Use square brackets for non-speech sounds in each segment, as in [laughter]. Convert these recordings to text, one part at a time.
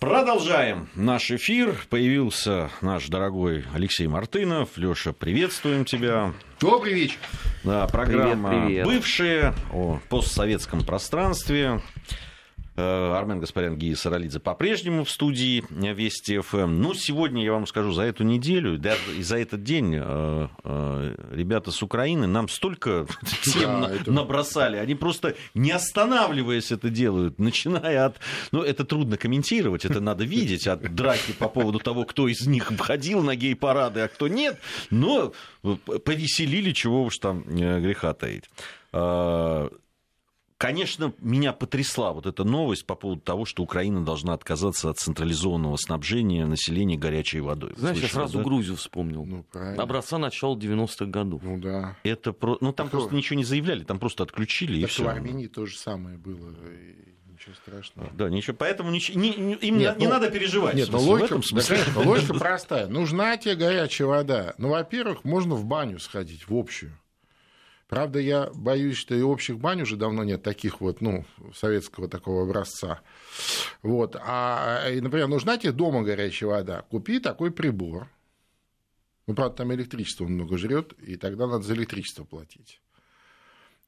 Продолжаем наш эфир. Появился наш дорогой Алексей Мартынов. Леша, приветствуем тебя. Добрый вечер. Да, программа привет, привет. «Бывшие» о постсоветском пространстве. Э, Армен Гаспарян, Гия Саралидзе по-прежнему в студии Вести ФМ. Ну, сегодня, я вам скажу, за эту неделю и за этот день э, э, ребята с Украины нам столько [laughs] тем да, это... набросали. Они просто не останавливаясь это делают, начиная от... Ну, это трудно комментировать, это надо видеть, от драки по поводу того, кто из них входил на гей-парады, а кто нет. Но повеселили, чего уж там греха таить. Конечно, меня потрясла вот эта новость по поводу того, что Украина должна отказаться от централизованного снабжения населения горячей водой. Знаешь, Слышали, я сразу да? Грузию вспомнил. Ну, правильно. Образца начала 90-х годов. Ну да. Это про... Ну там так просто ничего не заявляли, там просто отключили так и все. в Армении то же самое было. Ничего страшного. Да, ничего. Поэтому ничего, не, не, им нет, не, ну, надо переживать. Нет, но логика, да, конечно, логика простая. Нужна тебе горячая вода. Ну, во-первых, можно в баню сходить, в общую. Правда, я боюсь, что и общих бань уже давно нет таких вот, ну, советского такого образца. Вот. А, например, нужна тебе дома горячая вода, купи такой прибор. Ну, правда, там электричество много жрет, и тогда надо за электричество платить.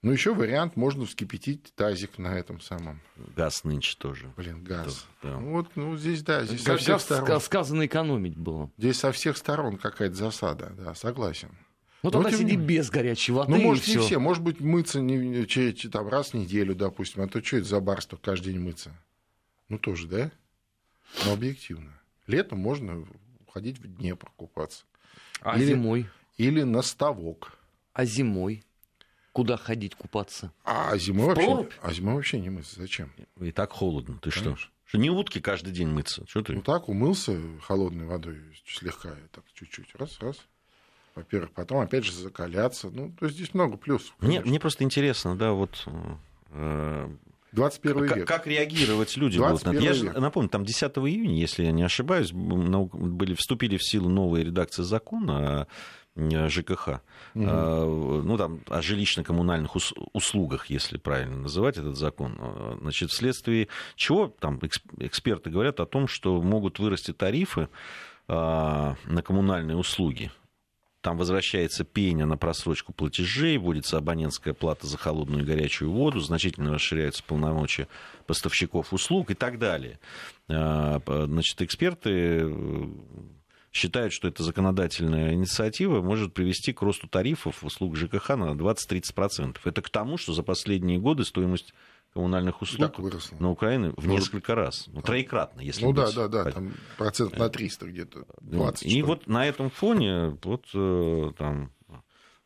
Ну, еще вариант, можно вскипятить тазик на этом самом. Газ нынче тоже. Блин, газ. Да. Ну, вот, ну, здесь, да, здесь как со всех сторон. Сказано экономить было. Здесь со всех сторон какая-то засада, да, согласен. Ну, тогда сиди без горячей воды. Ну, может, не все. Может быть, мыться не, там, раз в неделю, допустим. А то что это за барство каждый день мыться? Ну, тоже, да? Но объективно. Летом можно уходить в Днепр купаться. А или, зимой? Или на ставок. А зимой? Куда ходить купаться? А зимой, вообще, а зимой вообще не мыться. Зачем? И так холодно. Ты Конечно. что? Что не утки каждый день мыться? Что ты? Ну так, умылся холодной водой слегка, так чуть-чуть. Раз, раз во-первых, потом опять же закаляться. Ну, то есть здесь много плюсов. Мне, мне просто интересно, да, вот... Э, 21 век. Как, реагировать люди будут на это? Я же напомню, там 10 июня, если я не ошибаюсь, были, вступили в силу новые редакции закона о ЖКХ, угу. а, ну там о жилищно-коммунальных услугах, если правильно называть этот закон. А, значит, вследствие чего там эксперты говорят о том, что могут вырасти тарифы а, на коммунальные услуги там возвращается пеня на просрочку платежей, вводится абонентская плата за холодную и горячую воду, значительно расширяются полномочия поставщиков услуг и так далее. А, значит, эксперты э, считают, что эта законодательная инициатива может привести к росту тарифов услуг ЖКХ на 20-30%. Это к тому, что за последние годы стоимость коммунальных услуг на Украине в несколько раз. Ну, троекратно, если Ну быть. да, да, да, там процент на 300 где-то, 20. И вот на этом фоне вот э, там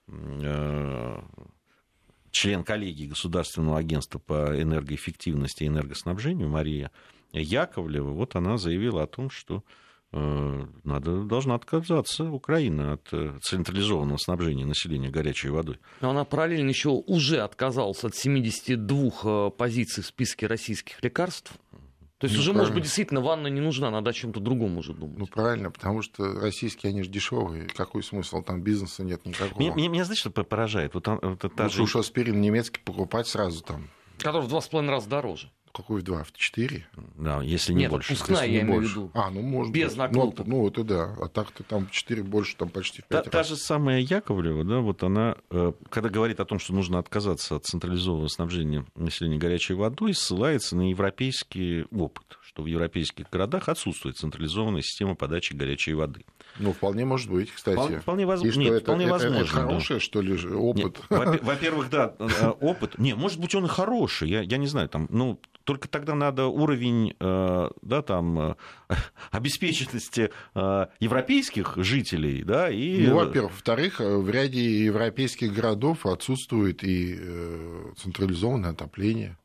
э, член коллегии Государственного агентства по энергоэффективности и энергоснабжению Мария Яковлева, вот она заявила о том, что Э, надо, должна отказаться Украина от э, централизованного снабжения населения горячей водой. Но она параллельно еще уже отказалась от 72 э, позиций в списке российских лекарств. То есть ну, уже, правильно. может быть, действительно ванна не нужна, надо о чем-то другом уже думать. Ну, правильно, потому что российские, они же дешевые. Какой смысл? Там бизнеса нет никакого. Меня, меня, меня знаете, что поражает? Вот, вот, та Лучше же... уж аспирин немецкий покупать сразу там. Который в два с половиной раза дороже. Какой в два? В четыре? Да, если не Нет, больше. Отпускная, если я имею в виду. А, ну, может Без быть. накруток. Ну, ну, это да. А так-то там четыре больше, там почти в пять та, раз. Та же самая Яковлева, да, вот она, э, когда говорит о том, что нужно отказаться от централизованного снабжения населения горячей водой, ссылается на европейский опыт, что в европейских городах отсутствует централизованная система подачи горячей воды. Ну, вполне может быть, кстати. Вполне, вполне, воз... Нет, это, вполне это, возможно. Это хорошее, да. что ли, опыт? Нет, [laughs] во-первых, да, э, опыт. Не, может быть, он и хороший. Я, я не знаю, там, ну, только тогда надо уровень э, да, там, э, [laughs] обеспеченности европейских жителей. Да, и... Ну, во-первых. Во-вторых, в ряде европейских городов отсутствует и централизованное отопление.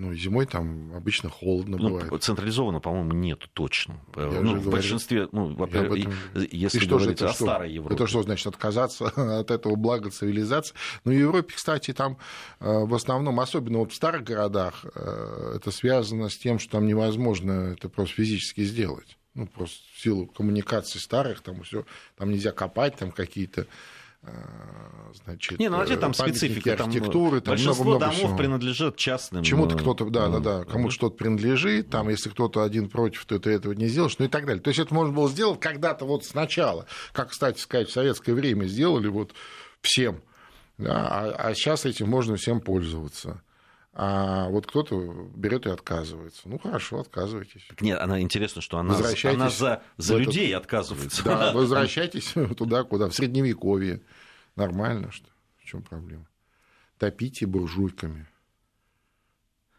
Ну, зимой там обычно холодно ну, бывает. Централизованно, по-моему, нет точно. Я ну, в большинстве, ну, во-первых, этом... если что говорить о что? старой Европе. Это что значит отказаться [laughs] от этого блага цивилизации? Ну, в Европе, кстати, там э, в основном, особенно вот в старых городах, э, это связано с тем, что там невозможно это просто физически сделать. Ну, просто в силу коммуникаций старых, там все, там нельзя копать, там какие-то значит, не, ну, а там специфика, архитектуры, там большинство много, много домов всего. принадлежат частным. Чему-то кто-то, да, да, да, кому-то что-то принадлежит, там, если кто-то один против, то ты этого не сделаешь, ну и так далее. То есть это можно было сделать когда-то вот сначала, как, кстати сказать, в советское время сделали вот всем, да, а, а сейчас этим можно всем пользоваться а вот кто-то берет и отказывается. Ну хорошо, отказывайтесь. Нет, она интересно, что она, она за, за этот... людей отказывается. Да, возвращайтесь [laughs] туда, куда, в средневековье. Нормально, что? В чем проблема? Топите буржуйками.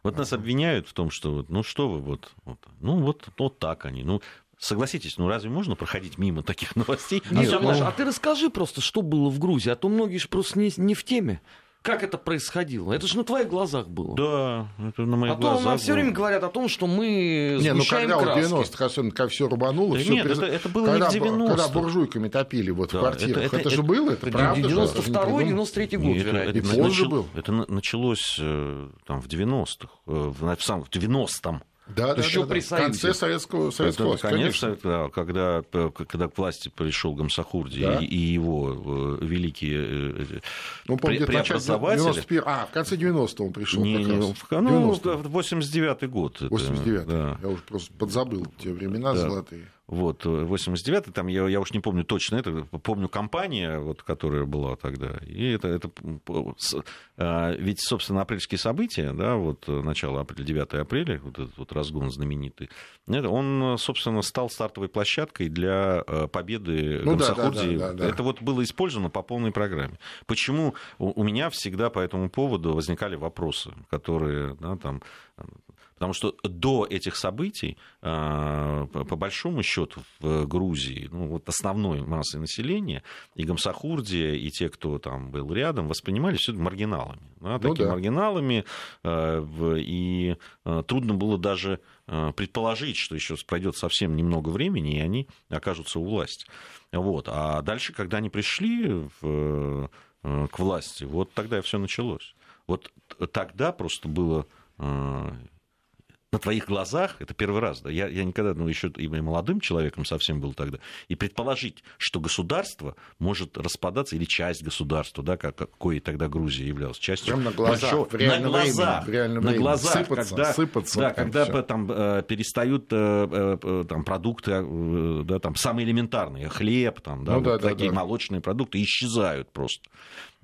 Вот нас обвиняют в том, что ну что вы вот, вот ну вот, вот так они. Ну, Согласитесь, ну разве можно проходить мимо таких новостей? Нет, а, ну... а ты расскажи просто, что было в Грузии, а то многие же просто не, не в теме. Как это происходило? Это же на твоих глазах было. Да, это на моих а глазах. А то нам все время говорят о том, что мы Не, ну когда краски. в 90-х, особенно, когда все рубануло, да все нет, перез... это, это было когда, не в 90-х. Когда буржуйками топили вот да, в квартирах. Это, это, это, это же было, это, это правда 92-й, 93-й год, нет, вероятно. Это, это, позже был. Это началось э, там в 90-х, э, в, в, самом, в 90-м. Да, да, еще да, при да. В конце советского, советского власти, конечно. конечно. когда, когда к власти пришел Гамсахурди да. и, и его э, великие э, ну, помню, пре- преобразователи. 91... А, в конце 90-го он пришел не, как раз. В, ну, 89-й год. 89-й. Да. Я уже просто подзабыл те времена да. золотые. Вот, 89-й, там, я, я уж не помню точно это, помню компания, вот, которая была тогда. И это, это а, ведь, собственно, апрельские события, да, вот начало апреля, 9 апреля, вот этот вот разгон знаменитый, это, он, собственно, стал стартовой площадкой для а, победы ну, Гамсахурди. Да, да, да, да, это вот было использовано по полной программе. Почему у меня всегда по этому поводу возникали вопросы, которые, да, там, Потому что до этих событий, а, по большому счету, в Грузии, ну, вот основной массой населения, и Гамсахурдия, и те, кто там был рядом, воспринимали все это маргиналами. Да, ну, такими да. маргиналами, а, и а, трудно было даже предположить, что еще пройдет совсем немного времени, и они окажутся у власти. Вот. А дальше, когда они пришли в, к власти, вот тогда все началось. Вот тогда просто было на твоих глазах, это первый раз, да, я, я никогда, ну, еще и молодым человеком совсем был тогда, и предположить, что государство может распадаться, или часть государства, да, как, какой тогда Грузия являлась, частью Прямо на глазах, в на глазах, времени, в на времени. глазах, сыпаться, когда, сыпаться, да, когда всё. там э, перестают э, э, там, продукты, да, там, самые элементарные, хлеб, там, да, ну, вот да, такие да, молочные продукты исчезают просто.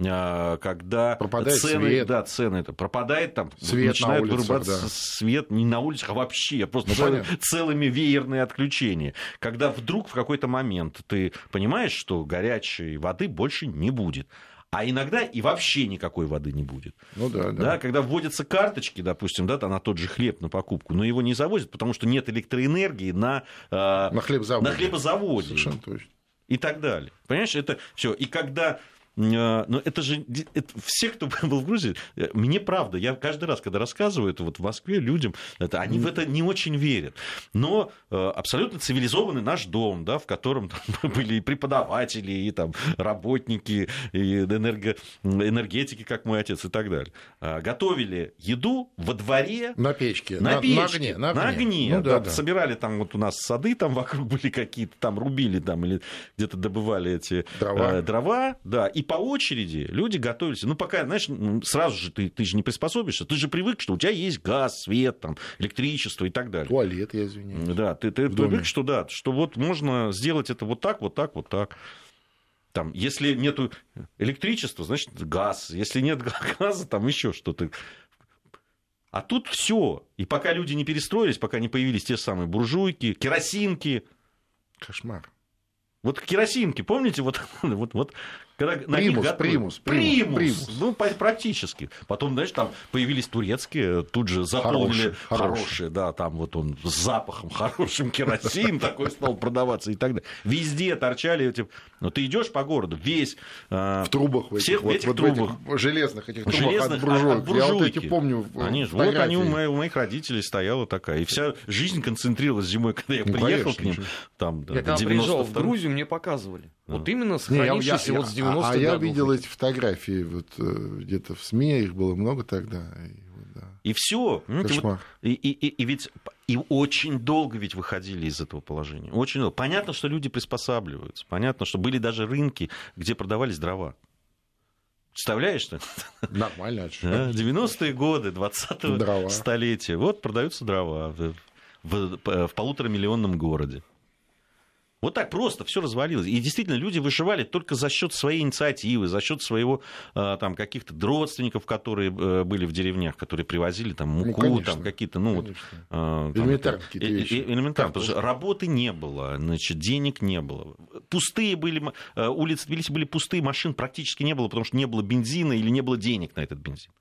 А, когда пропадает цены, свет. да, цены это пропадает, там свет начинают на улицах, вырубаться да. свет не на улицах, а вообще просто ну, цел, целыми веерные отключения. Когда вдруг в какой-то момент ты понимаешь, что горячей воды больше не будет. А иногда и вообще никакой воды не будет. Ну да, да. да когда вводятся карточки, допустим, да, на тот же хлеб на покупку, но его не завозят, потому что нет электроэнергии на, э, на хлебзаводе. На хлебозаводе. Совершенно точно. И так далее. Понимаешь, это все. И когда но это же это, все, кто [laughs] был в Грузии, э, мне правда, я каждый раз, когда рассказываю это вот в Москве людям, это, они в это не очень верят. Но э, абсолютно цивилизованный наш дом, да, в котором там, [laughs] были и преподаватели, и там, работники, и энерго, энергетики, как мой отец, и так далее. А, готовили еду во дворе. На печке. На, на, печке, на огне. На огне. На огне ну, да, да. Собирали там, вот у нас сады там вокруг были какие-то, там рубили там или где-то добывали эти дрова, э, дрова да, и по очереди люди готовились. Ну, пока, знаешь, сразу же ты, ты же не приспособишься, ты же привык, что у тебя есть газ, свет, там, электричество и так далее. Туалет, я извиняюсь. Да, ты, ты привык, что да, что вот можно сделать это вот так, вот так, вот так. Там, если нет электричества, значит газ. Если нет [laughs] газа, там еще что-то. А тут все. И пока люди не перестроились, пока не появились те самые буржуйки, керосинки. Кошмар. Вот керосинки, помните, вот, [laughs] вот, вот когда на примус, них примус, примус, примус, ну, практически. Потом, знаешь, там появились турецкие, тут же заполнили хорошие, хорошие, да, там вот он с запахом [laughs] хорошим керосин такой стал продаваться и так далее. Везде торчали эти... Ну, ты идешь по городу, весь... А, в трубах в этих, всех, вот, в этих вот трубах. В этих железных этих трубах железных, от буржуек. От буржуйки. Я вот эти помню они, Вот они у, моих, у моих родителей стояла такая. И вся жизнь концентрировалась зимой, когда я ну, приехал конечно, к ним. Там, да, я когда приезжал в Грузию, мне показывали. Да. Вот именно сохранившиеся вот с 90-х А, а я видел эти фотографии вот э, где-то в СМИ, их было много тогда. И, вот, да. И все. Вот, и, и, и, и ведь и очень долго ведь выходили из этого положения. Очень долго. Понятно, что люди приспосабливаются. Понятно, что были даже рынки, где продавались дрова. Представляешь что? Нормально. 90-е [laughs] годы 20-го столетия. Вот продаются дрова в, в, в полуторамиллионном городе. Вот так просто все развалилось. И действительно, люди выживали только за счет своей инициативы, за счет своего а, там каких-то родственников, которые э, были в деревнях, которые привозили там ну, муку, ну, там какие-то, ну вот. А, элементарно Элементарно, потому что работы не было, значит, денег не было. Пустые были, э, улицы Тбилиси были пустые, машин практически не было, потому что не было бензина или не было денег на этот бензин.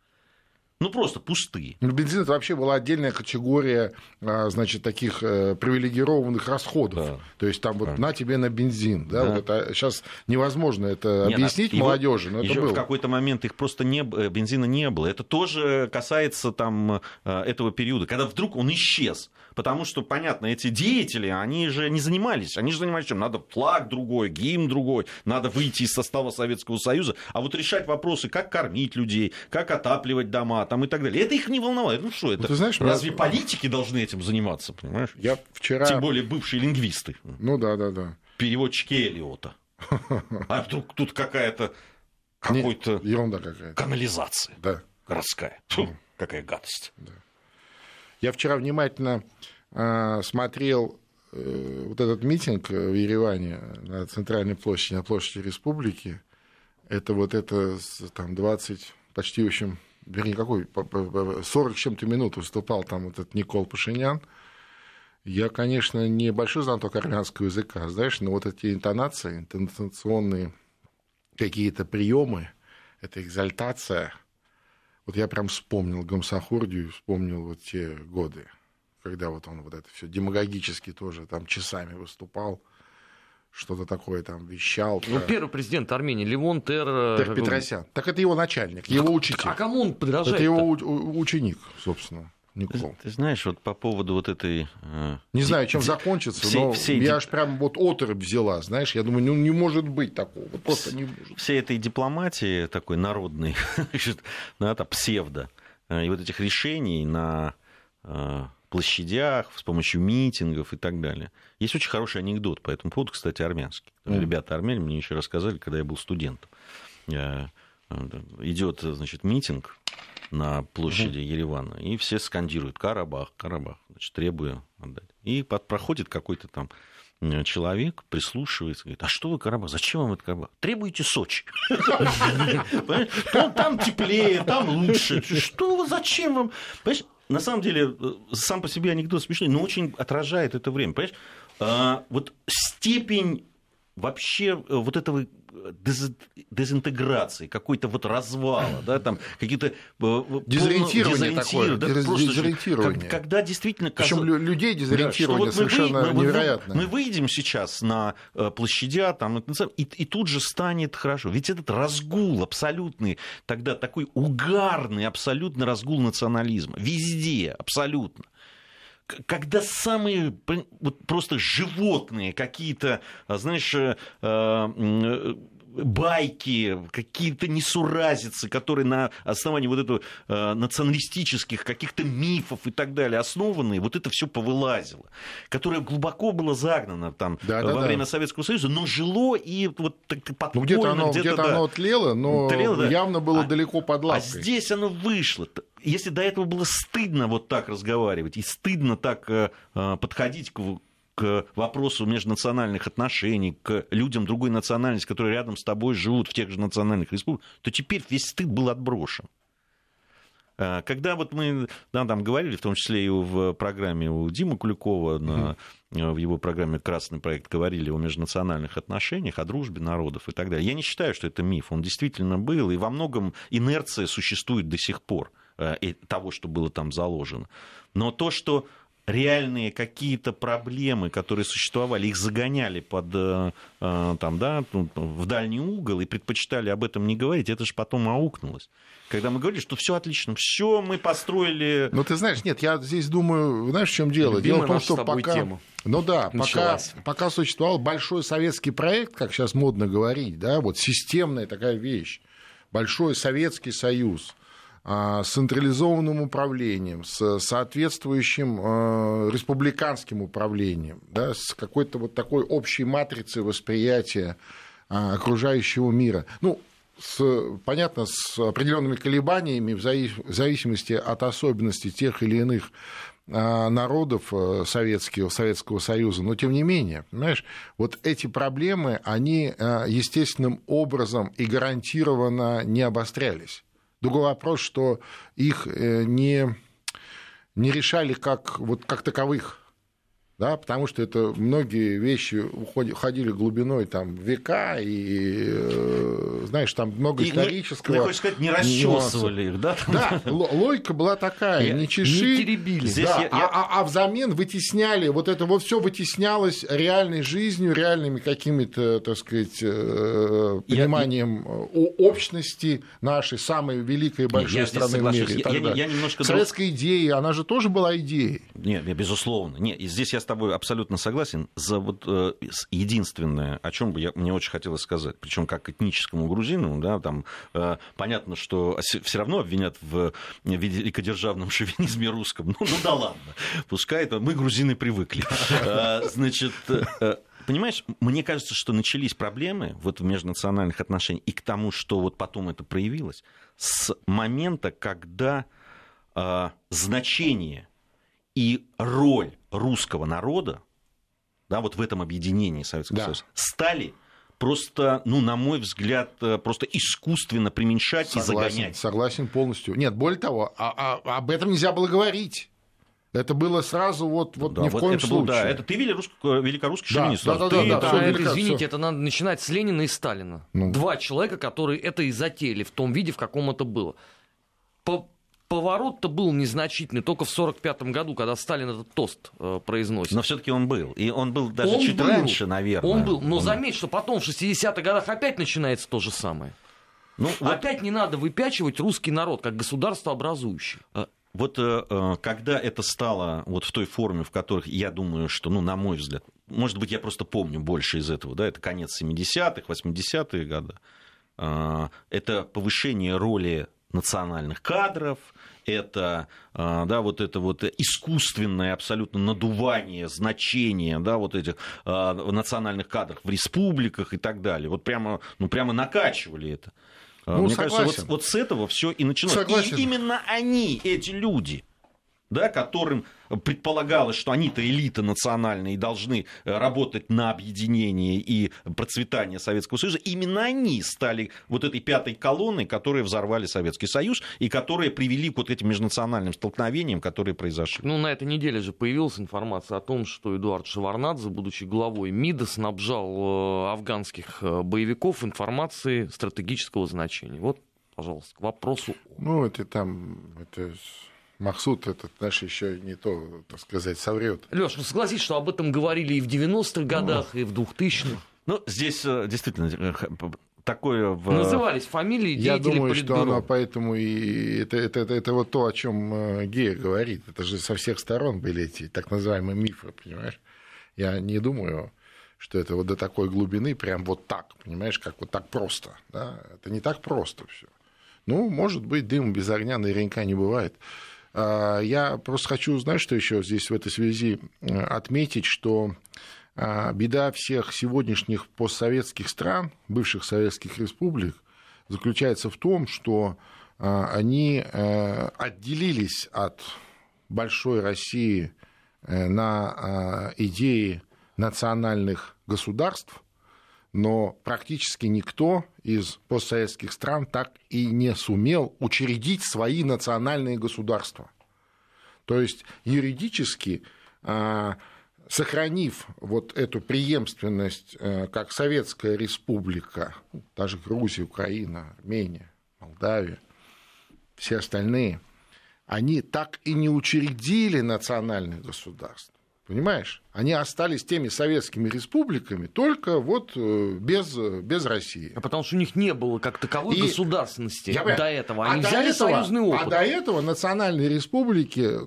Ну, просто пустые. Ну, бензин это вообще была отдельная категория, а, значит, таких э, привилегированных расходов. Да. То есть там вот да. на тебе на бензин. Да? Да. Вот это, сейчас невозможно это Нет, объяснить а молодежи, но это было. в какой-то момент их просто не, э, бензина не было. Это тоже касается там э, этого периода, когда вдруг он исчез. Потому что, понятно, эти деятели, они же не занимались. Они же занимались чем? Надо флаг другой, гимн другой, надо выйти из состава Советского Союза. А вот решать вопросы, как кормить людей, как отапливать дома там, и так далее. Это их не волновало. Ну что это? Ну, ты знаешь, Разве я... политики должны этим заниматься, понимаешь? Я вчера... Тем более бывшие лингвисты. Ну да, да, да. Переводчики Элиота. [laughs] А вдруг тут какая-то какой-то ерунда какая-то. Канализация. Да. Городская. Фу, какая гадость. Да. Я вчера внимательно э, смотрел э, вот этот митинг в Ереване на центральной площади, на площади Республики. Это вот это там 20, почти, в общем, вернее, какой, 40 чем-то минут выступал там вот этот Никол Пашинян. Я, конечно, не большой знаток армянского языка, знаешь, но вот эти интонации, интонационные какие-то приемы, эта экзальтация – вот я прям вспомнил Гамсахурдию, вспомнил вот те годы, когда вот он вот это все демагогически тоже там часами выступал, что-то такое там вещал. Ну, про... первый президент Армении Левон Тер... Э, Тер Петросян. Так это его начальник, его учитель. А кому он подражает? Это его ученик, собственно. Никол. Ты знаешь, вот по поводу вот этой... Э, не знаю, чем закончится, все, но все я аж прям вот оторопь взяла, знаешь, я думаю, ну не может быть такого, вот просто не может. Всей этой дипломатии такой народной, [laughs] да, там, псевдо, э, и вот этих решений на э, площадях, с помощью митингов и так далее. Есть очень хороший анекдот по этому поводу, кстати, армянский. Mm. Ребята армяне мне еще рассказали, когда я был студентом. Идет, значит, митинг, на площади угу. Еревана, и все скандируют «Карабах, Карабах», значит, требуя отдать. И проходит какой-то там человек, прислушивается, говорит, а что вы Карабах, зачем вам это Карабах? Требуете Сочи. Там теплее, там лучше. Что вы, зачем вам? Понимаешь, на самом деле, э, сам по себе анекдот смешной, но очень отражает это время. Понимаешь, а, вот степень вообще э, вот этого дезинтеграции, какой-то вот развала, да, там какие-то... Э, дезориентирование такое, да, дезориентирование. Когда действительно... Причем людей дезориентирование да, вот совершенно мы, невероятно. Мы, мы выйдем сейчас на э, площадя, там, и, и тут же станет хорошо. Ведь этот разгул абсолютный, тогда такой угарный абсолютно разгул национализма. Везде, абсолютно когда самые вот просто животные какие-то, знаешь, э, э, байки, какие-то несуразицы, которые на основании вот этого э, националистических каких-то мифов и так далее основаны, вот это все повылазило, которое глубоко было загнано там да, во да, время. Советского Союза, но жило и вот подпольно ну, где-то оно, где-то, где да, оно тлело, но тлело, да. явно было а, далеко под лапкой. А здесь оно вышло. Если до этого было стыдно вот так разговаривать и стыдно так э, э подходить к к вопросу межнациональных отношений, к людям другой национальности, которые рядом с тобой живут в тех же национальных республиках, то теперь весь стыд был отброшен. А, когда вот мы да, там говорили, в том числе и в программе у Димы Куликова, на, в его программе «Красный проект» говорили о межнациональных отношениях, о дружбе народов и так далее. Я не считаю, что это миф, он действительно был, и во многом инерция существует до сих пор э, того, что было там заложено. Но то, что реальные какие-то проблемы, которые существовали, их загоняли под, э, э, там, да, в дальний угол и предпочитали об этом не говорить, это же потом аукнулось. Когда мы говорили, что все отлично, все мы построили. Ну, ты знаешь, нет, я здесь думаю, знаешь, в чем дело? Любимая дело в том, что пока. Тема. Ну да, пока, пока существовал большой советский проект, как сейчас модно говорить, да, вот системная такая вещь, большой Советский Союз с централизованным управлением, с соответствующим э, республиканским управлением, да, с какой-то вот такой общей матрицей восприятия а, окружающего мира. Ну, с, понятно, с определенными колебаниями в зависимости от особенностей тех или иных а, народов э, Советского, Советского Союза, но тем не менее, понимаешь, вот эти проблемы, они естественным образом и гарантированно не обострялись. Другой вопрос, что их э, не, не решали как, вот, как таковых да, потому что это многие вещи уходили глубиной там века и э, знаешь там много и, исторического. Ну, хочешь сказать, не расчесывали их, да? Да, логика была такая, не чеши, не теребили. Здесь да, я, а, а, а взамен вытесняли вот это вот все вытеснялось реальной жизнью, реальными какими-то, так сказать, э, пониманием я... общности нашей самой великой и большой Нет, страны в мире. Я, я, я немножко Советская идея, она же тоже была идеей. Нет, безусловно. Нет, здесь я с тобой абсолютно согласен. За вот э, единственное, о чем бы я, мне очень хотелось сказать, причем как этническому грузину, да, там э, понятно, что все равно обвинят в великодержавном [laughs] шовинизме русском. Ну, ну да ладно, пускай это мы грузины привыкли. Э, значит, понимаешь, мне кажется, что начались проблемы вот в межнациональных отношениях и к тому, что вот потом это проявилось, с момента, когда э, значение и роль русского народа, да, вот в этом объединении Советского да. Союза, стали просто, ну, на мой взгляд, э, просто искусственно преуменьшать согласен, и загонять. Согласен полностью. Нет, более того, а, а, об этом нельзя было говорить. Это было сразу вот, вот да, ни в вот коем это случае. Был, да, это ты великорусский да, шовинист. Да, да, да, да, да, да, это, извините, это надо начинать с Ленина и Сталина. Ну. Два человека, которые это и затеяли в том виде, в каком это было. По поворот-то был незначительный только в 1945 году, когда Сталин этот тост э, произносит. Но все-таки он был. И он был даже он чуть был, раньше, наверное. Он был. Но он... заметь, что потом в 60-х годах опять начинается то же самое. Ну, опять вот... не надо выпячивать русский народ как государство образующий. А, вот э, э, когда это стало вот в той форме, в которой я думаю, что, ну, на мой взгляд, может быть, я просто помню больше из этого, да, это конец 70-х, 80-е годы, это повышение роли национальных кадров, это, а, да, вот это вот искусственное абсолютно надувание значения да, вот этих а, национальных кадров в республиках и так далее. Вот прямо, ну, прямо накачивали это. А, ну, Мне согласен. кажется, вот, вот с этого все и началось. Согласен. И именно они, эти люди, да, которым предполагалось, что они-то элита национальная и должны э, работать на объединение и процветание Советского Союза, именно они стали вот этой пятой колонной, которые взорвали Советский Союз и которые привели к вот этим межнациональным столкновениям, которые произошли. Ну, на этой неделе же появилась информация о том, что Эдуард Шеварнадзе, будучи главой МИДа, снабжал э, афганских э, боевиков информацией стратегического значения. Вот, пожалуйста, к вопросу. Ну, это там, это Махсуд этот наш еще не то, так сказать, соврет. Леш, ну согласись, что об этом говорили и в 90-х годах, ну, и в 2000-х. Ну, здесь э, действительно э, такое в... Назывались фамилии Я думаю, политбюро. что оно поэтому и... Это, это, это, это вот то, о чем э, Гея говорит. Это же со всех сторон были эти так называемые мифы, понимаешь? Я не думаю, что это вот до такой глубины прям вот так, понимаешь, как вот так просто. Да? Это не так просто все. Ну, может быть, дым без огня наверняка не бывает. А, я просто хочу узнать, что еще здесь в этой связи э, отметить, что а, беда всех сегодняшних постсоветских стран, бывших советских республик, заключается в том, что а, они э, отделились от большой России э, на идеи национальных государств, но практически никто из постсоветских стран так и не сумел учредить свои национальные государства. То есть юридически, а, сохранив вот эту преемственность, э, как Советская Республика, даже Грузия, Украина, Армения, Молдавия, все остальные, они так и не учредили национальных государств. Понимаешь? Они остались теми советскими республиками, только вот э, без, без России. А потому что у них не было как таковой и... государственности Я до этого. Они а взяли этого, союзный опыт. А до этого национальные республики,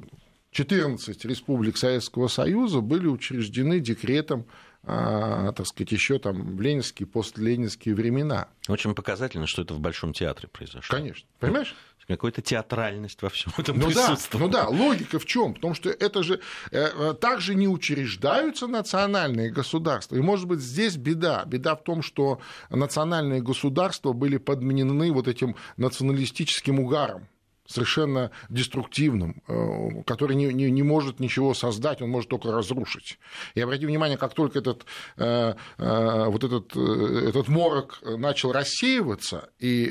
14 республик Советского Союза были учреждены декретом а, так сказать, еще там в ленинские, постленинские времена. Очень показательно, что это в Большом театре произошло. Конечно. Понимаешь? Какая-то театральность во всем этом ну да, ну да, логика в чем? Потому что это же э, также не учреждаются национальные государства. И, может быть, здесь беда. Беда в том, что национальные государства были подменены вот этим националистическим угаром совершенно деструктивным, э, который не, не, не может ничего создать, он может только разрушить. И обратите внимание, как только этот, э, э, вот этот, этот морок начал рассеиваться, и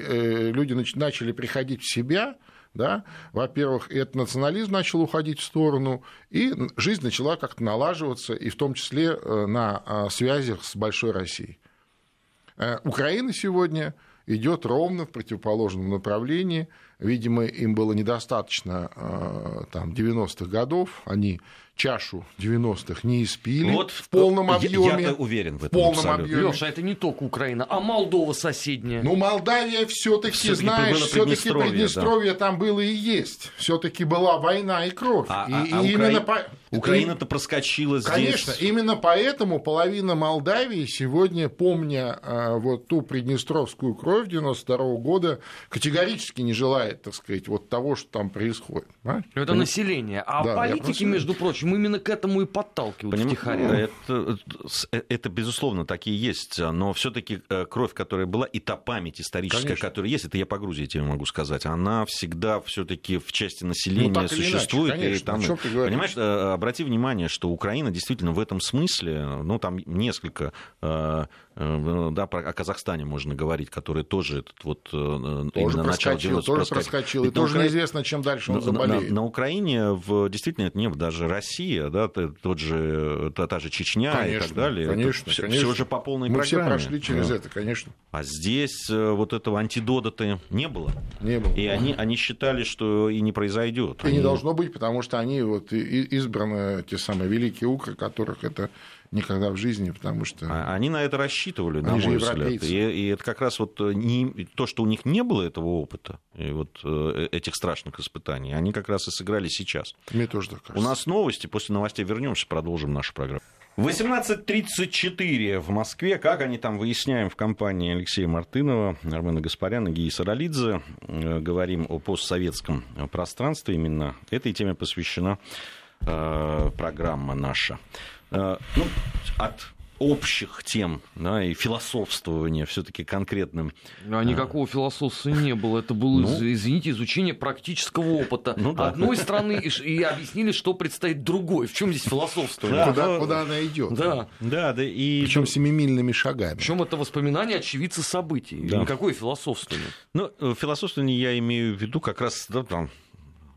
люди начали приходить в себя, да, во-первых, этот национализм начал уходить в сторону, и жизнь начала как-то налаживаться, и в том числе на связях с Большой Россией. Украина сегодня идет ровно в противоположном направлении – Видимо, им было недостаточно э, там, 90-х годов. Они чашу 90-х не испили вот в полном объеме. Я, уверен в этом. В полном абсолютно. объеме. Леша, это не только Украина, а Молдова соседняя. Ну, Молдавия все-таки, знаешь, все-таки Приднестровье, Приднестровье да. там было и есть. Все-таки была война и кровь. А, и, а, и а именно Укра... по... Украина-то проскочила здесь. Конечно, именно поэтому половина Молдавии сегодня, помня а, вот ту приднестровскую кровь 92 -го года, категорически не желает, так сказать, вот того, что там происходит. А? Это население. А да, политики, между прочим, именно к этому и подталкивают Поним... втихаря. Это, это, безусловно, такие есть, но все таки э, кровь, которая была, и та память историческая, Конечно. которая есть, это я по Грузии тебе могу сказать, она всегда все таки в части населения ну, существует. Иначе, конечно. И там, понимаешь, э, обрати внимание, что Украина действительно в этом смысле, ну, там несколько э, да, про, о Казахстане можно говорить, который тоже этот вот э, тоже именно проскочил, тоже проскочил, и тоже Укра... неизвестно, чем дальше он заболеет. На, на Украине в, действительно это не даже Россия, да, тот же, та, та же Чечня конечно, и так далее. Конечно, это конечно. Все же по полной Мы программе. все прошли через да. это, конечно. А здесь э, вот этого антидота не было. Не было. И они, они считали, что и не произойдет. И они... не должно быть, потому что они вот избраны, те самые великие укры, которых это никогда в жизни, потому что... А, они на это рассчитывали, Они на мой взгляд. И, и это как раз вот э, не, то, что у них не было этого опыта, и вот э, этих страшных испытаний, они как раз и сыграли сейчас. Мне тоже так кажется. У нас новости, после новостей вернемся, продолжим нашу программу. 18.34 в Москве. Как они там выясняем в компании Алексея Мартынова, Армена Гаспаряна, Гии Саралидзе. Э, говорим о постсоветском пространстве. Именно этой теме посвящена э, программа наша. Э, ну, от общих тем да, и философствования все-таки конкретным. А никакого философства не было. Это было, ну, извините, изучение практического опыта ну, да. одной страны и, и объяснили, что предстоит другой. В чем здесь философствование? Да, куда, куда она идет? Да. Да, да и... Причем семимильными шагами. Причем это воспоминание очевидца событий. Да. Никакое философствование. Ну, э, философствование я имею в виду как раз да, там,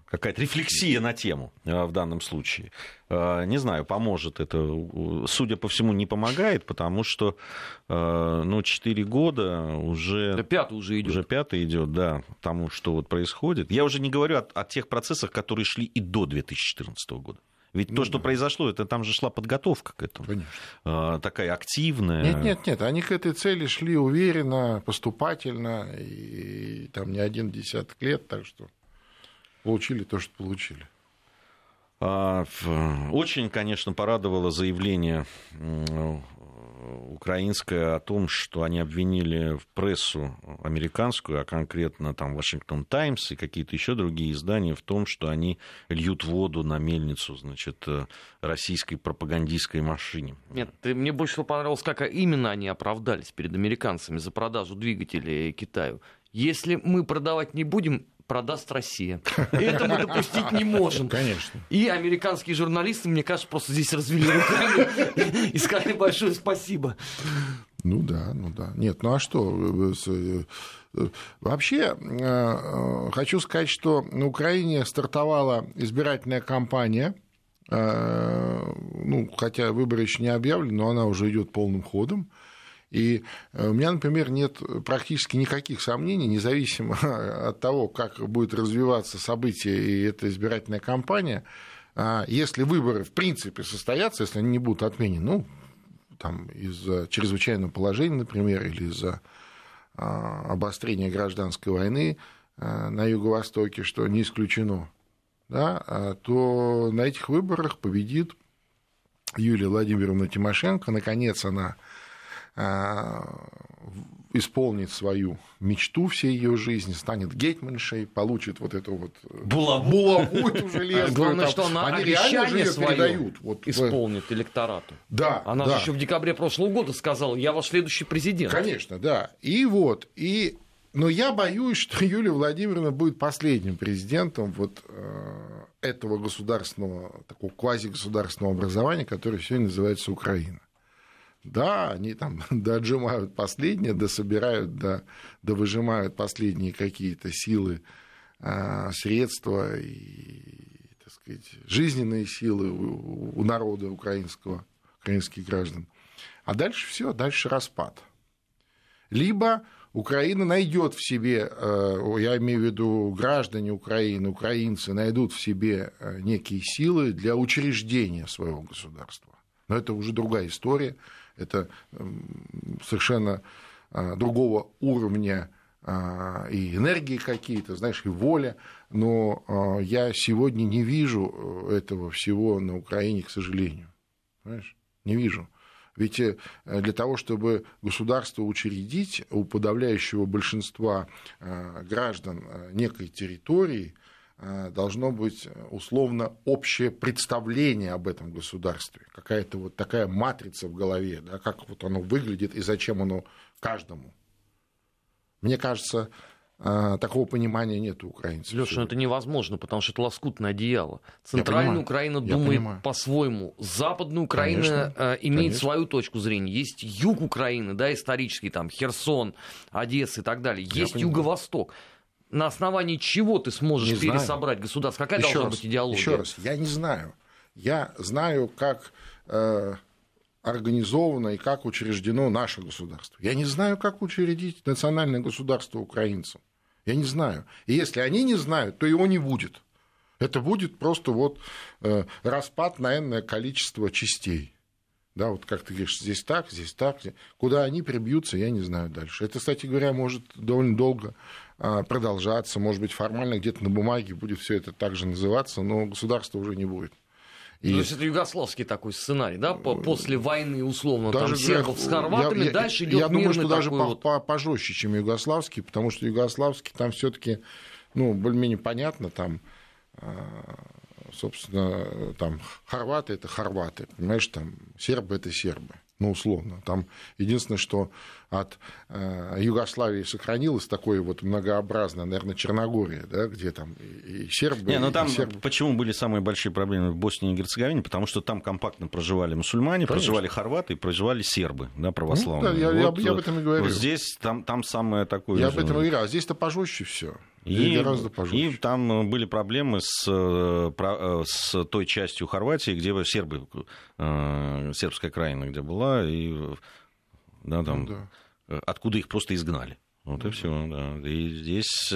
какая-то рефлексия на тему э, в данном случае. Э, не знаю, поможет это. Судя по всему, не помогает, потому что э, ну, 4 года уже... Да пятый уже идет. Уже пятый идет, да, тому, что вот происходит. Я уже не говорю о, о тех процессах, которые шли и до 2014 года. Ведь ну, то, что да. произошло, это там же шла подготовка к этому. Конечно. А, такая активная. Нет, нет, нет. Они к этой цели шли уверенно, поступательно, и, и там не один десяток лет, так что получили то, что получили. А, очень, конечно, порадовало заявление украинское о том, что они обвинили в прессу американскую, а конкретно там Вашингтон Таймс и какие-то еще другие издания в том, что они льют воду на мельницу, значит, э, российской пропагандистской машине. Нет, мне больше всего понравилось, как именно они оправдались перед американцами за продажу двигателей Китаю. Если мы продавать не будем, продаст Россия. [laughs] Это мы допустить не можем. Конечно. И американские журналисты, мне кажется, просто здесь развели руками [laughs] и сказали большое спасибо. Ну да, ну да. Нет, ну а что? Э, э, вообще, э, хочу сказать, что на Украине стартовала избирательная кампания, ну, хотя выборы еще не объявлены, но она уже идет полным ходом. И э, у меня, например, нет практически никаких сомнений, независимо [laughs] от того, как будет развиваться событие и эта избирательная кампания, а если выборы в принципе состоятся, если они не будут отменены, ну, там, из-за чрезвычайного положения, например, или из-за а, обострения гражданской войны а, на Юго-Востоке, что не исключено, да, то на этих выборах победит Юлия Владимировна Тимошенко. Наконец она а, исполнит свою мечту всей ее жизни, станет гетманшей, получит вот эту вот э, булаву, булаву эту [laughs] железную. Главное, там, что она они обещание свое передают. Вот, исполнит в... электорату. Да, Она да. же еще в декабре прошлого года сказала, я ваш следующий президент. Конечно, да. И вот, и но я боюсь, [laughs] что Юлия Владимировна будет последним президентом вот э, этого государственного, такого квазигосударственного образования, которое сегодня называется Украина. Да, они там [laughs] доотжимают последнее, дособирают, да, довыжимают последние какие-то силы, э, средства и, так сказать, жизненные силы у, у народа украинского, украинских граждан. А дальше все, дальше распад. Либо Украина найдет в себе, э, я имею в виду граждане Украины, украинцы найдут в себе э, некие силы для учреждения своего государства. Но это уже другая история, это совершенно э, другого уровня и энергии какие-то, знаешь, и воля, но я сегодня не вижу этого всего на Украине, к сожалению. Понимаешь? Не вижу. Ведь э, для того, чтобы государство учредить у подавляющего большинства э, граждан э, некой территории, должно быть условно общее представление об этом государстве, какая-то вот такая матрица в голове, да, как вот оно выглядит и зачем оно каждому. Мне кажется, а, такого понимания нет у украинцев. Леша, ну это невозможно, потому что это лоскутное одеяло. Центральная Украина думает по-своему. Западная Украина конечно, э, имеет конечно. свою точку зрения. Есть юг Украины, да, исторический, там, Херсон, Одесса и так далее. Есть юго-восток. На основании чего ты сможешь не пересобрать знаю. государство? Какая еще должна раз, быть идеология? Еще раз, я не знаю. Я знаю, как э, организовано и как учреждено наше государство. Я не знаю, как учредить национальное государство украинцам. Я не знаю. И если они не знают, то его не будет. Это будет просто вот э, распад на энное количество частей. Да, вот как ты говоришь, здесь так, здесь так. Куда они прибьются, я не знаю дальше. Это, кстати говоря, может довольно долго э, продолжаться. Может быть, формально где-то на бумаге будет все это так же называться, но государства уже не будет. И... То есть это югославский такой сценарий, да, после войны условно даже там сербов с хорватами, я, дальше идет Я думаю, что даже вот... пожестче, чем югославский, потому что югославский там все-таки, ну, более-менее понятно, там, а, собственно, там хорваты это хорваты, понимаешь, там сербы это сербы ну, условно. Там единственное, что от э, Югославии сохранилось такое вот многообразное, наверное, Черногория, да, где там и, и сербы. Не, ну там сербы. почему были самые большие проблемы в Боснии и Герцеговине? Потому что там компактно проживали мусульмане, Конечно. проживали хорваты и проживали сербы, да, православные. Ну, да, я, вот, я, я об этом и говорю. Вот здесь там, там самое такое. Я об этом и говорю, а здесь-то пожестче все. И, гораздо и там э, были проблемы с, э, э, с той частью Хорватии, где сербы, сербская краина, где была, и да, там, ну, да. откуда их просто изгнали. Вот и все. Да. И здесь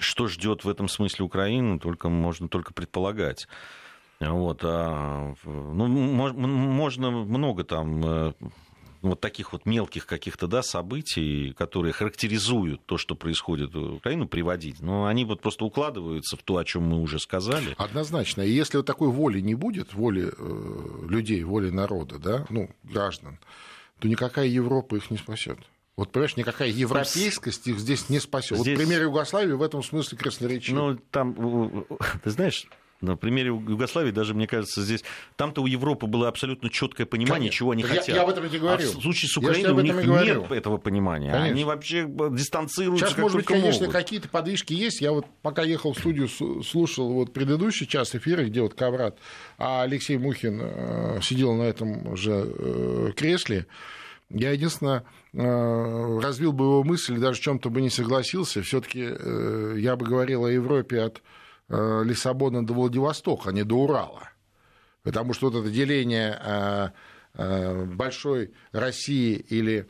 что ждет в этом смысле Украину, только можно только предполагать. Вот, а, ну, можно много там вот таких вот мелких каких-то да, событий, которые характеризуют то, что происходит в Украине, приводить. Но они вот просто укладываются в то, о чем мы уже сказали. Однозначно. И если вот такой воли не будет, воли э, людей, воли народа, да, ну, граждан, то никакая Европа их не спасет. Вот, понимаешь, никакая европейскость их здесь не спасет. Здесь... Вот пример Югославии в этом смысле красноречив. Ну, там, ты знаешь, на примере Югославии даже, мне кажется, здесь... Там-то у Европы было абсолютно четкое понимание, Конечно. чего они я, хотят. Я об этом и говорю. А в случае с Украиной у них нет этого понимания. Конечно. Они вообще дистанцируются Сейчас, может быть, конечно, какие-то подвижки есть. Я вот пока ехал в студию, слушал вот предыдущий час эфира, где вот Каврат, а Алексей Мухин э, сидел на этом же э, кресле. Я единственное э, развил бы его мысль, даже в чем-то бы не согласился. Все-таки я бы говорил о Европе от Лиссабона до Владивостока, а не до Урала. Потому что вот это деление э, э, большой России или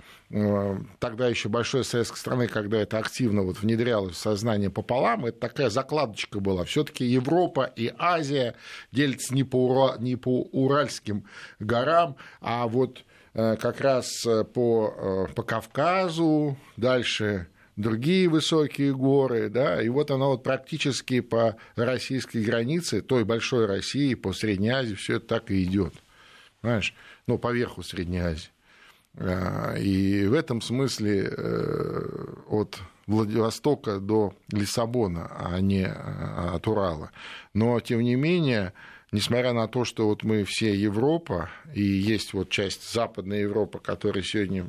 тогда еще большой советской страны, когда это активно вот внедрялось в сознание пополам, это такая закладочка была. Все-таки Европа и Азия делятся не по, Ура... не по Уральским горам, а вот как раз по, по Кавказу, дальше другие высокие горы, да, и вот оно вот практически по российской границе, той большой России, по Средней Азии, все это так и идет, понимаешь, ну, по верху Средней Азии. И в этом смысле от Владивостока до Лиссабона, а не от Урала. Но, тем не менее, несмотря на то, что вот мы все Европа, и есть вот часть Западной Европы, которая сегодня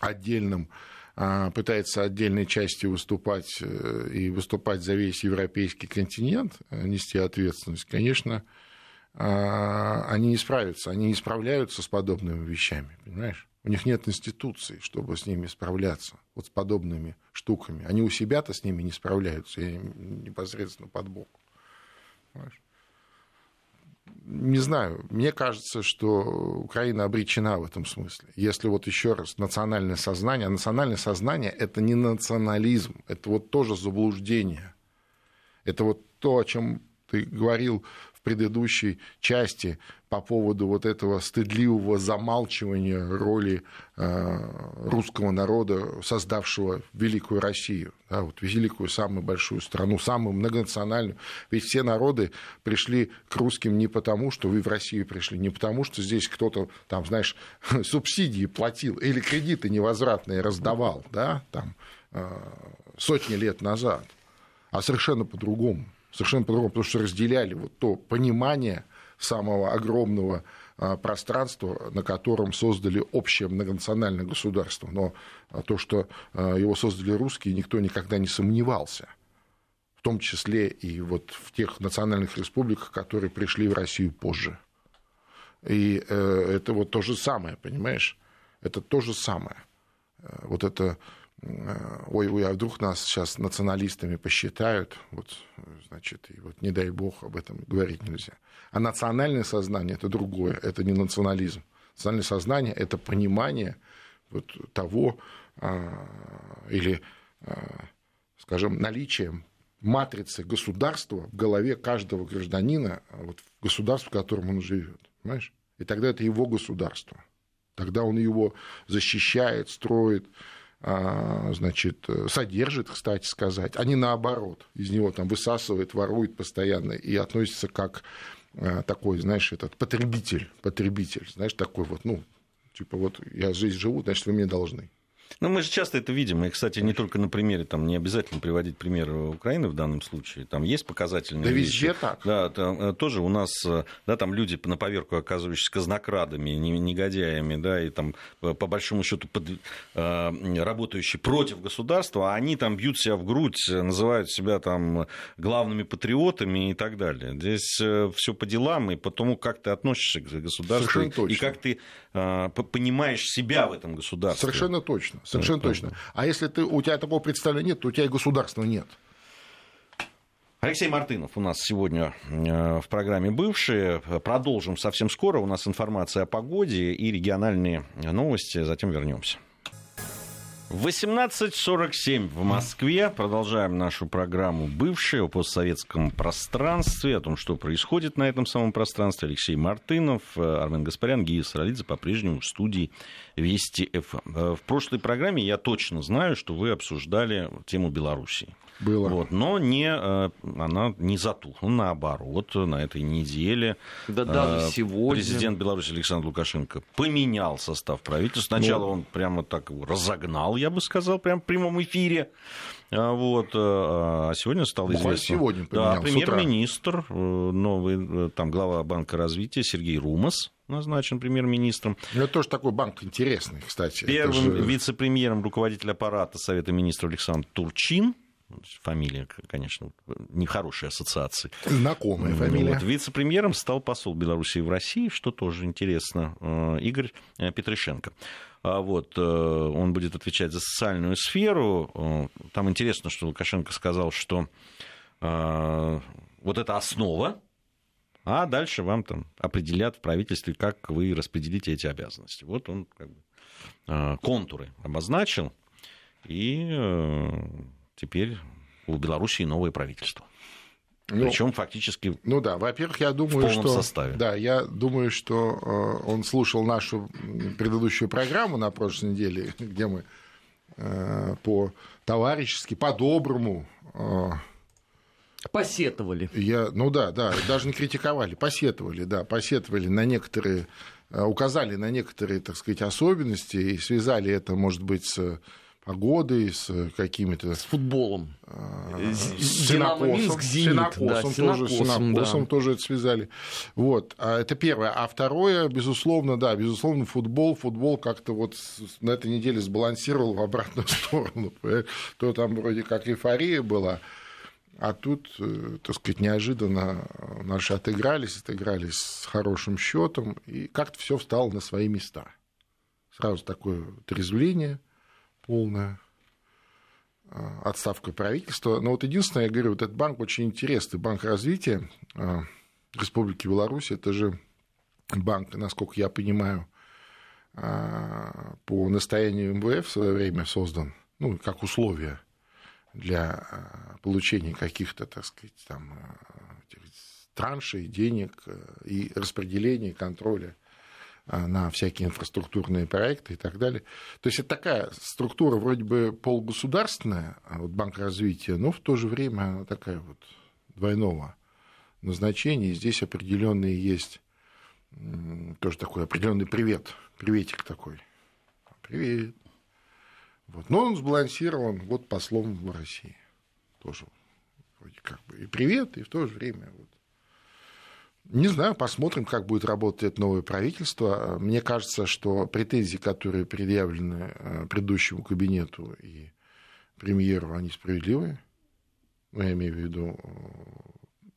отдельным а, пытается отдельной части выступать э, и выступать за весь европейский континент, э, нести ответственность, конечно, а, они не справятся, они не справляются с подобными вещами, понимаешь? У них нет институций, чтобы с ними справляться, вот с подобными штуками. Они у себя-то с ними не справляются, и непосредственно под бок. Понимаешь? Не знаю, мне кажется, что Украина обречена в этом смысле. Если вот еще раз национальное сознание, а национальное сознание это не национализм, это вот тоже заблуждение. Это вот то, о чем ты говорил предыдущей части по поводу вот этого стыдливого замалчивания роли э, русского народа, создавшего великую Россию, да, вот великую, самую большую страну, самую многонациональную. Ведь все народы пришли к русским не потому, что вы в Россию пришли, не потому, что здесь кто-то, там, знаешь, [laughs] субсидии платил или кредиты невозвратные раздавал, да, там, э, сотни лет назад, а совершенно по-другому совершенно по-другому, потому что разделяли вот то понимание самого огромного а, пространства, на котором создали общее многонациональное государство. Но а, то, что а, его создали русские, никто никогда не сомневался. В том числе и вот в тех национальных республиках, которые пришли в Россию позже. И э, это вот то же самое, понимаешь? Это то же самое. Э, вот это ой, ой, а вдруг нас сейчас националистами посчитают, вот, значит, и вот не дай бог об этом говорить нельзя. А национальное сознание это другое, это не национализм. Национальное сознание это понимание вот того а, или, а, скажем, наличием матрицы государства в голове каждого гражданина, вот, в государстве, в котором он живет. Понимаешь? И тогда это его государство. Тогда он его защищает, строит, значит, содержит, кстати сказать, а не наоборот. Из него там высасывает, ворует постоянно и относится как а, такой, знаешь, этот потребитель, потребитель, знаешь, такой вот, ну, типа вот я здесь живу, значит, вы мне должны. Ну, мы же часто это видим. И, кстати, не только на примере, там не обязательно приводить пример Украины в данном случае. Там есть показательные Да вещи. везде так. Да, там, э, тоже у нас, э, да, там люди на поверку оказывающиеся казнокрадами, негодяями, да, и там по большому счету под, э, работающие против государства, а они там бьют себя в грудь, называют себя там главными патриотами и так далее. Здесь все по делам и по тому, как ты относишься к государству и как ты понимаешь себя в этом государстве. Совершенно точно. Совершенно точно. А если ты, у тебя такого представления нет, то у тебя и государства нет. Алексей Мартынов у нас сегодня э, в программе «Бывшие». Продолжим совсем скоро. У нас информация о погоде и региональные новости. Затем вернемся. 18.47 в Москве. Продолжаем нашу программу «Бывшие» о постсоветском пространстве, о том, что происходит на этом самом пространстве. Алексей Мартынов, Армен Гаспарян, Гия Саралидзе по-прежнему в студии Вести ФМ. Э, в прошлой программе я точно знаю, что вы обсуждали тему Белоруссии. Было. Вот, но не, э, она не затухла. Наоборот, на этой неделе да, даже э, сегодня... президент Беларуси Александр Лукашенко поменял состав правительства. Сначала ну... он прямо так его разогнал, я бы сказал, прямо в прямом эфире. А вот, э, а сегодня стало известно... сегодня поменял, Да, премьер-министр, новый там глава Банка развития Сергей Румас, назначен премьер-министром. Ну, это тоже такой банк интересный, кстати. Первым же... вице-премьером руководитель аппарата Совета министров Александр Турчин фамилия, конечно, нехорошие ассоциации. Знакомая фамилия. Вот, вице-премьером стал посол Белоруссии в России, что тоже интересно, э, Игорь э, Петришенко. А вот, э, он будет отвечать за социальную сферу. Там интересно, что Лукашенко сказал, что вот это основа, а дальше вам там определят в правительстве, как вы распределите эти обязанности. Вот он как бы контуры обозначил, и теперь у Белоруссии новое правительство. Ну, Причем фактически ну да, во-первых, я думаю, в полном что составе. да, я думаю, что э, он слушал нашу предыдущую программу на прошлой неделе, [laughs] где мы э, по товарищески, по доброму э, Посетовали. Я, ну да, да, даже не критиковали, посетовали, да, посетовали на некоторые, указали на некоторые, так сказать, особенности и связали это, может быть, с погодой, с какими-то... С футболом. Э, с Синокосом, Синокосом, да, тоже, Синокосом да. тоже это связали. Вот. А это первое. А второе, безусловно, да, безусловно, футбол. Футбол как-то вот на этой неделе сбалансировал в обратную [laughs] сторону. То там вроде как эйфория была, а тут, э, так сказать, неожиданно наши отыгрались, отыгрались с хорошим счетом, и как-то все встало на свои места. Сразу такое трезвление – полная а, отставка правительства. Но вот единственное, я говорю, вот этот банк очень интересный, банк развития а, Республики Беларусь, это же банк, насколько я понимаю, а, по настоянию МВФ в свое время создан, ну, как условие для получения каких-то, так сказать, там, траншей, денег и распределения, контроля на всякие инфраструктурные проекты и так далее. То есть это такая структура вроде бы полугосударственная, а вот Банк развития, но в то же время она такая вот двойного назначения. И здесь определенный есть тоже такой определенный привет, приветик такой. Привет. Вот. Но он сбалансирован вот послом в России. Тоже вроде как бы и привет, и в то же время вот не знаю, посмотрим, как будет работать это новое правительство. Мне кажется, что претензии, которые предъявлены э, предыдущему кабинету и премьеру, они справедливые. Ну, я имею в виду э,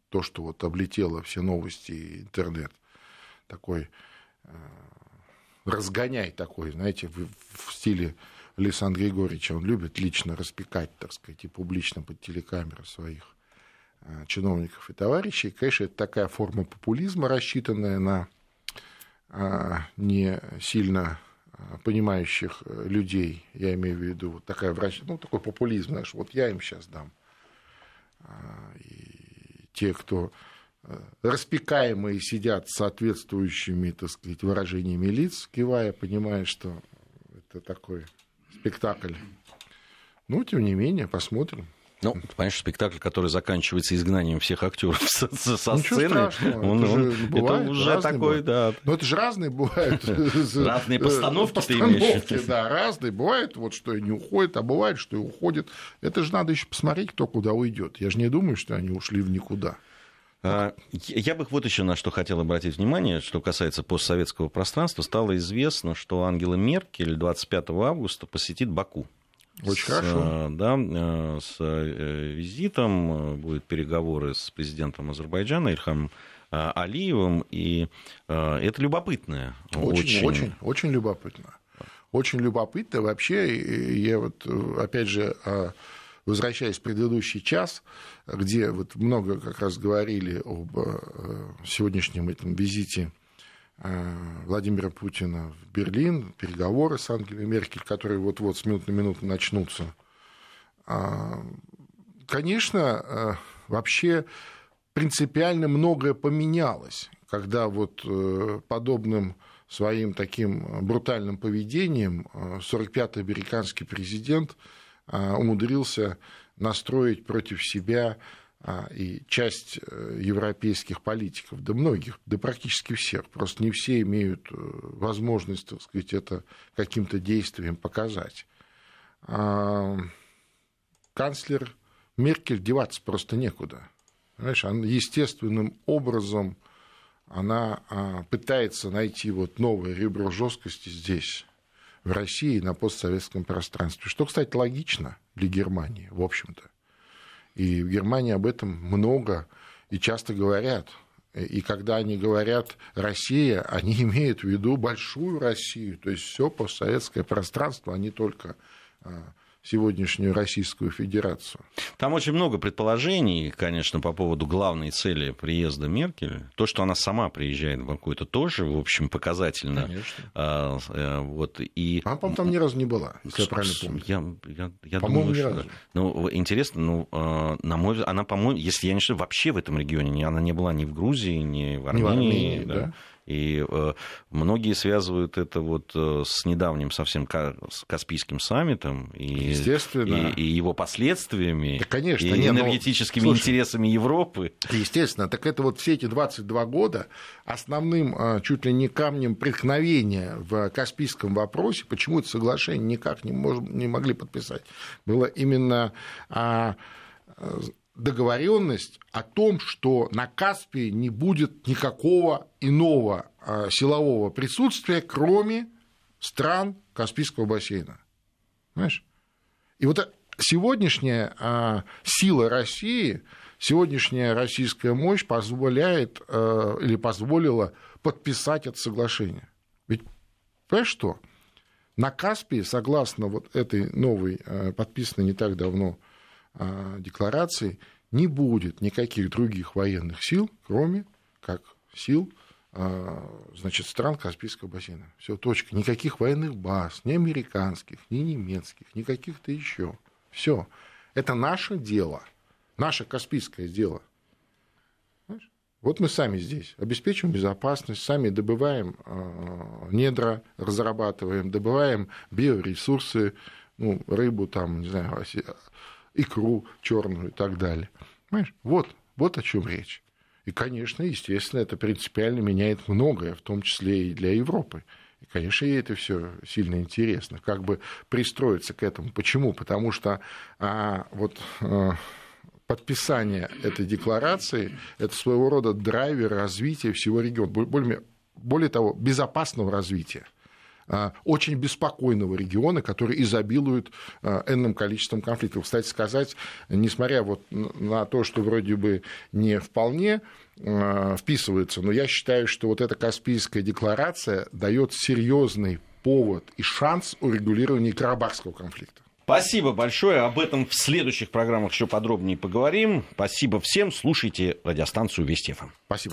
то, что вот облетело все новости и интернет. Такой э, разгоняй такой, знаете, в, в стиле Александра Григорьевича. Он любит лично распекать, так сказать, и публично под телекамеры своих чиновников и товарищей. Конечно, это такая форма популизма, рассчитанная на э, не сильно э, понимающих людей, я имею в виду, вот такая врач, ну, такой популизм, знаешь, вот я им сейчас дам. И те, кто распекаемые сидят с соответствующими, так сказать, выражениями лиц, кивая, понимая, что это такой спектакль. Ну, тем не менее, посмотрим. Ну, понимаешь, спектакль, который заканчивается изгнанием всех актеров [laughs] со, со сцены, он, это, он, бывает, это уже такой, бывает. да. Но это же разные бывают. [laughs] Разные постановки ты имеешь. Да, разные. Бывает, вот что и не уходит, а бывает, что и уходит. Это же надо еще посмотреть, кто куда уйдет. Я же не думаю, что они ушли в никуда. А, я бы вот еще на что хотел обратить внимание, что касается постсоветского пространства. Стало известно, что Ангела Меркель 25 августа посетит Баку. Очень с, хорошо. Да, э, с э, визитом, э, будут переговоры с президентом Азербайджана Ильхам Алиевым, и это любопытно. Очень, очень, очень, очень любопытно. Очень любопытно. Вообще, я вот, опять же, возвращаясь в предыдущий час, где вот много как раз говорили об сегодняшнем этом визите Э, Владимира Путина в Берлин, переговоры с Ангелой Меркель, которые вот-вот с минуты на минуту начнутся. А, конечно, э, вообще принципиально многое поменялось, когда вот э, подобным своим таким брутальным поведением 45-й американский президент умудрился настроить против себя и часть э, европейских политиков, да многих, да практически всех, просто не все имеют э, возможность, так сказать, это каким-то действием показать. А, канцлер Меркель деваться просто некуда. Понимаешь, она естественным образом она а, пытается найти вот новое ребро жесткости здесь, в России, на постсоветском пространстве. Что, кстати, логично для Германии, в общем-то. И в Германии об этом много и часто говорят. И когда они говорят «Россия», они [laughs] имеют в виду большую Россию, то есть все постсоветское пространство, а не только а, сегодняшнюю Российскую Федерацию. Там очень много предположений, конечно, по поводу главной цели приезда Меркель. То, что она сама приезжает в Баку, это тоже, в общем, показательно. Конечно. А, э, вот, и... Она, по-моему, там ни разу не была, если я правильно помню. Я, я, я по-моему, думаю, ни разу. Что... Ну, интересно, ну, а, на мой взгляд, она, по-моему, если я не ошибаюсь, вообще в этом регионе она не была ни в Грузии, ни в Армении. Ни в Армении да. Да И э, многие связывают это вот э, с недавним совсем Каспийским саммитом и, и, и его последствиями, да, конечно, и не, ну, энергетическими но... интересами Европы. Естественно, так это вот все эти 22 года основным э, чуть ли не камнем преткновения в Каспийском вопросе, почему это соглашение никак не, мож... не могли подписать, было именно а, договоренность о том, что на Каспии не будет никакого иного а, силового присутствия, кроме стран Каспийского бассейна. Понимаешь? И вот сегодняшняя а, сила России, сегодняшняя российская мощь позволяет а, или позволила подписать это соглашение. Ведь, понимаешь что? На Каспии, согласно вот этой новой, подписанной не так давно декларации не будет никаких других военных сил, кроме как сил а, значит, стран Каспийского бассейна. Все, точка. Никаких военных баз, ни американских, ни немецких, ни каких-то еще. Все. Это наше дело. Наше Каспийское дело. Вот мы сами здесь обеспечиваем безопасность, сами добываем э, недра, разрабатываем, добываем биоресурсы, ну, рыбу, там, не знаю, икру черную и так далее. Понимаешь? Вот, вот о чем речь. И, конечно, естественно, это принципиально меняет многое, в том числе и для Европы. И, конечно, ей это все сильно интересно, как бы пристроиться к этому. Почему? Потому что а, вот а, подписание этой декларации – это своего рода драйвер развития всего региона, более, более того, безопасного развития. А, очень беспокойного региона, который изобилует а, энным количеством конфликтов. Кстати сказать, несмотря вот на то, что вроде бы не вполне а, вписывается, но я считаю, что вот эта Каспийская декларация дает серьезный повод и шанс урегулирования Карабахского конфликта. Спасибо большое. Об этом в следующих программах еще подробнее поговорим. Спасибо всем. Слушайте радиостанцию Вести ФМ. Спасибо.